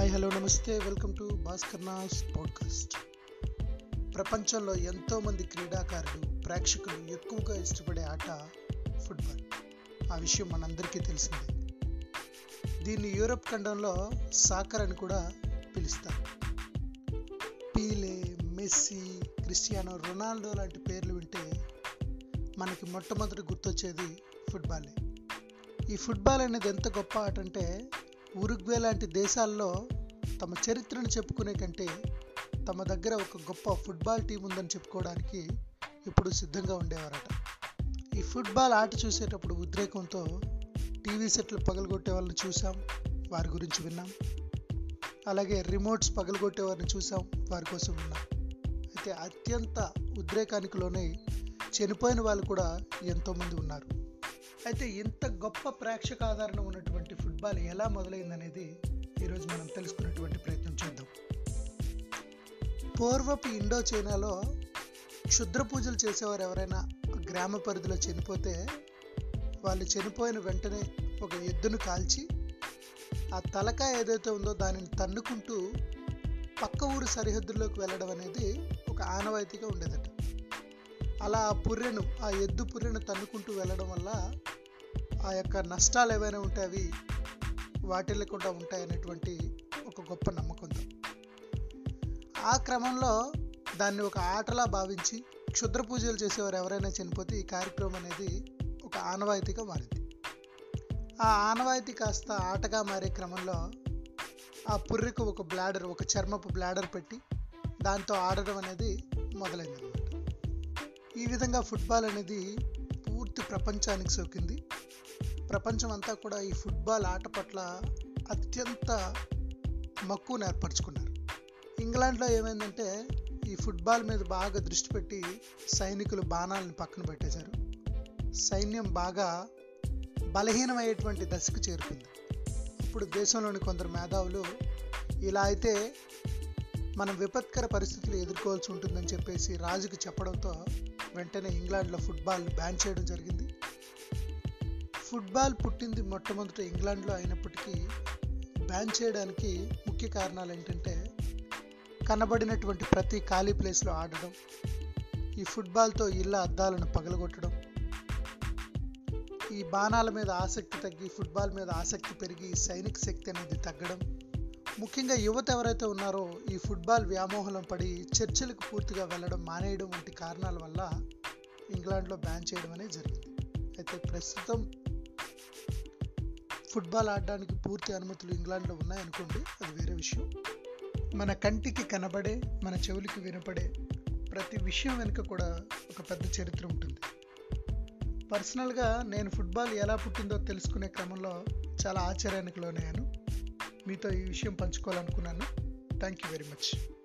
Hi hello నమస్తే. Welcome to Bhaskar నాస్ podcast. ప్రపంచంలో ఎంతోమంది క్రీడాకారులు ప్రేక్షకులు ఎక్కువగా ఇష్టపడే ఆట ఫుట్బాల్. ఆ విషయం మనందరికీ తెలిసిందే. దీన్ని యూరప్ ఖండంలో సాకర్ అని కూడా పిలుస్తారు. పీలే మెస్సీ క్రిస్టియానో రొనాల్డో లాంటి పేర్లు వింటే మనకి మొట్టమొదటి గుర్తొచ్చేది ఫుట్బాలే. ఈ ఫుట్బాల్ అనేది ఎంత గొప్ప ఆట అంటే ఉరుగ్వే లాంటి దేశాల్లో తమ చరిత్రను చెప్పుకునే కంటే తమ దగ్గర ఒక గొప్ప ఫుట్బాల్ టీం ఉందని చెప్పుకోవడానికి ఇప్పుడు సిద్ధంగా ఉండేవారట. ఈ ఫుట్బాల్ ఆట చూసేటప్పుడు ఉద్రేకంతో టీవీ సెట్లు పగలగొట్టే వాళ్ళని చూసాం వారి గురించి విన్నాం. అలాగే రిమోట్స్ పగలగొట్టే వారిని చూసాం వారి కోసం విన్నాం. అయితే అత్యంత ఉద్రేకానికి లోనై చనిపోయిన వాళ్ళు కూడా ఎంతోమంది ఉన్నారు. అయితే ఇంత గొప్ప ప్రేక్షక ఆధారణ ఉన్నటువంటి ఫుట్బాల్ ఎలా మొదలైందనేది ఈరోజు మనం తెలుసుకునేటువంటి ప్రయత్నం చేద్దాం. పూర్వపు ఇండో చైనాలో క్షుద్ర పూజలు చేసేవారు ఎవరైనా గ్రామ పరిధిలో చనిపోతే వాళ్ళు చనిపోయిన వెంటనే ఒక ఎద్దును కాల్చి ఆ తలక ఏదైతే ఉందో దానిని తన్నుకుంటూ పక్క ఊరు సరిహద్దుల్లోకి వెళ్ళడం అనేది ఒక ఆనవాయితీగా ఉండేదట. అలా ఆ పుర్రెను ఆ ఎద్దు పుర్రెను తన్నుకుంటూ వెళ్ళడం వల్ల ఆ యొక్క నష్టాలు ఏవైనా ఉంటే అవి వాటిల్లకుండా ఉంటాయనేటువంటి ఒక గొప్ప నమ్మకం ఆ క్రమంలో దాన్ని ఒక ఆటలా భావించి క్షుద్ర పూజలు చేసేవారు ఎవరైనా చనిపోతే ఈ కార్యక్రమం అనేది ఒక ఆనవాయితీగా మారింది. ఆ ఆనవాయితీ కాస్త ఆటగా మారే క్రమంలో ఆ పుర్రెకు ఒక బ్లాడర్ ఒక చర్మపు బ్లాడర్ పెట్టి దాంతో ఆడడం అనేది మొదలైంది అనమాట ఈ విధంగా ఫుట్బాల్ అనేది పూర్తి ప్రపంచానికి సోకింది. ప్రపంచం అంతా కూడా ఈ ఫుట్బాల్ ఆట పట్ల అత్యంత మక్కువను ఏర్పరచుకున్నారు. ఇంగ్లాండ్లో ఏమైందంటే ఈ ఫుట్బాల్ మీద బాగా దృష్టి పెట్టి సైనికులు బాణాలను పక్కన పెట్టేశారు. సైన్యం బాగా బలహీనమయ్యేటువంటి దశకు చేరుకుంది. ఇప్పుడు దేశంలోని కొందరు మేధావులు ఇలా అయితే మనం విపత్కర పరిస్థితులు ఎదుర్కోవాల్సి ఉంటుందని చెప్పేసి రాజుకు చెప్పడంతో వెంటనే ఇంగ్లాండ్లో ఫుట్బాల్ బ్యాన్ చేయడం జరిగింది. ఫుట్బాల్ పుట్టింది మొట్టమొదట ఇంగ్లాండ్లో అయినప్పటికీ బ్యాన్ చేయడానికి ముఖ్య కారణాలు ఏంటంటే కనబడినటువంటి ప్రతి ఖాళీ ప్లేస్లో ఆడడం ఈ ఫుట్బాల్తో ఇళ్ళ అద్దాలను పగలగొట్టడం ఈ బాణాల మీద ఆసక్తి తగ్గి ఫుట్బాల్ మీద ఆసక్తి పెరిగి సైనిక శక్తి అనేది తగ్గడం. ముఖ్యంగా యువత ఎవరైతే ఉన్నారో ఈ ఫుట్బాల్ వ్యామోహంలో పడి చర్చలకు పూర్తిగా వెళ్ళడం మానేయడం వంటి కారణాల వల్ల ఇంగ్లాండ్లో బ్యాన్ చేయడం అనేది జరిగింది. అయితే ప్రస్తుతం ఫుట్బాల్ ఆడడానికి పూర్తి అనుమతులు ఇంగ్లాండ్లో ఉన్నాయనుకోండి అది వేరే విషయం. మన కంటికి కనబడే మన చెవులకి వినపడే ప్రతి విషయం వెనుక కూడా ఒక పెద్ద చరిత్ర ఉంటుంది. పర్సనల్గా నేను ఫుట్బాల్ ఎలా పుట్టిందో తెలుసుకునే క్రమంలో చాలా ఆశ్చర్యానికి లోనయ్యాను. మీతో ఈ విషయం పంచుకోవాలనుకున్నాను. Thank you very much.